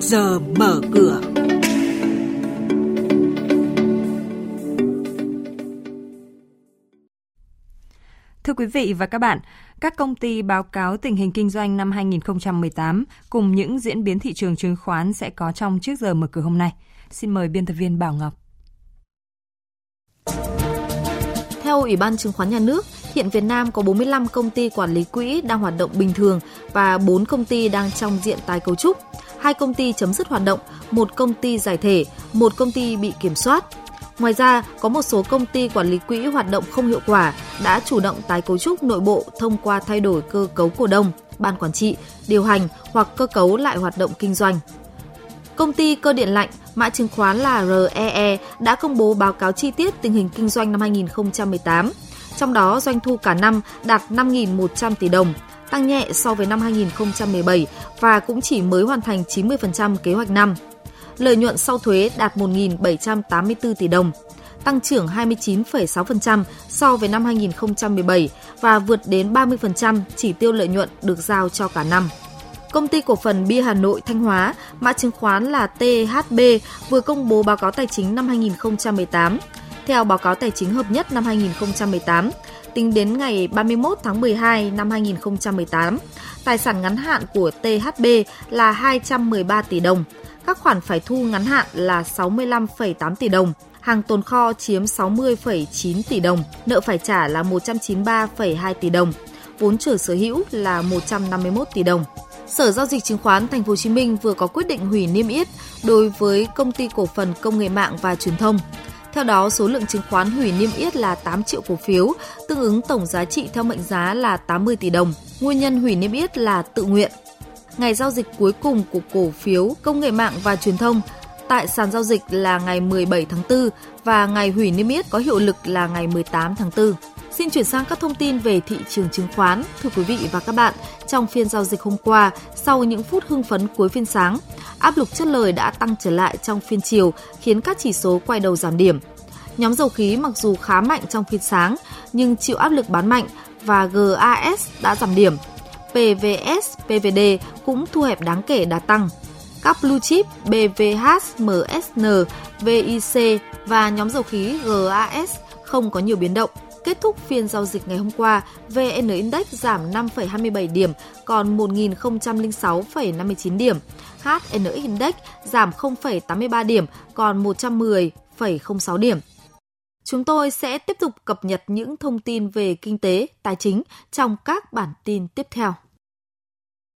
giờ mở cửa. Thưa quý vị và các bạn, các công ty báo cáo tình hình kinh doanh năm 2018 cùng những diễn biến thị trường chứng khoán sẽ có trong trước giờ mở cửa hôm nay. Xin mời biên tập viên Bảo Ngọc. Theo Ủy ban Chứng khoán Nhà nước, hiện Việt Nam có 45 công ty quản lý quỹ đang hoạt động bình thường và 4 công ty đang trong diện tái cấu trúc, hai công ty chấm dứt hoạt động, một công ty giải thể, một công ty bị kiểm soát. Ngoài ra, có một số công ty quản lý quỹ hoạt động không hiệu quả đã chủ động tái cấu trúc nội bộ thông qua thay đổi cơ cấu cổ đông, ban quản trị, điều hành hoặc cơ cấu lại hoạt động kinh doanh. Công ty cơ điện lạnh, mã chứng khoán là REE đã công bố báo cáo chi tiết tình hình kinh doanh năm 2018. Trong đó, doanh thu cả năm đạt 5.100 tỷ đồng, tăng nhẹ so với năm 2017 và cũng chỉ mới hoàn thành 90% kế hoạch năm. Lợi nhuận sau thuế đạt 1.784 tỷ đồng, tăng trưởng 29,6% so với năm 2017 và vượt đến 30% chỉ tiêu lợi nhuận được giao cho cả năm. Công ty cổ phần bia Hà Nội Thanh Hóa, mã chứng khoán là THB vừa công bố báo cáo tài chính năm 2018. Theo báo cáo tài chính hợp nhất năm 2018, tính đến ngày 31 tháng 12 năm 2018, tài sản ngắn hạn của THB là 213 tỷ đồng, các khoản phải thu ngắn hạn là 65,8 tỷ đồng, hàng tồn kho chiếm 60,9 tỷ đồng, nợ phải trả là 193,2 tỷ đồng, vốn chủ sở hữu là 151 tỷ đồng. Sở giao dịch chứng khoán Thành phố Hồ Chí Minh vừa có quyết định hủy niêm yết đối với công ty cổ phần công nghệ mạng và truyền thông. Theo đó, số lượng chứng khoán hủy niêm yết là 8 triệu cổ phiếu, tương ứng tổng giá trị theo mệnh giá là 80 tỷ đồng. Nguyên nhân hủy niêm yết là tự nguyện. Ngày giao dịch cuối cùng của cổ phiếu công nghệ mạng và truyền thông tại sàn giao dịch là ngày 17 tháng 4 và ngày hủy niêm yết có hiệu lực là ngày 18 tháng 4. Xin chuyển sang các thông tin về thị trường chứng khoán. Thưa quý vị và các bạn, trong phiên giao dịch hôm qua, sau những phút hưng phấn cuối phiên sáng, áp lực chất lời đã tăng trở lại trong phiên chiều, khiến các chỉ số quay đầu giảm điểm. Nhóm dầu khí mặc dù khá mạnh trong phiên sáng, nhưng chịu áp lực bán mạnh và GAS đã giảm điểm. PVS, PVD cũng thu hẹp đáng kể đà tăng. Các blue chip BVH, MSN, VIC và nhóm dầu khí GAS không có nhiều biến động. Kết thúc phiên giao dịch ngày hôm qua, VN Index giảm 5,27 điểm, còn 1.006,59 điểm. HN-Index giảm 0,83 điểm, còn 110,06 điểm. Chúng tôi sẽ tiếp tục cập nhật những thông tin về kinh tế, tài chính trong các bản tin tiếp theo.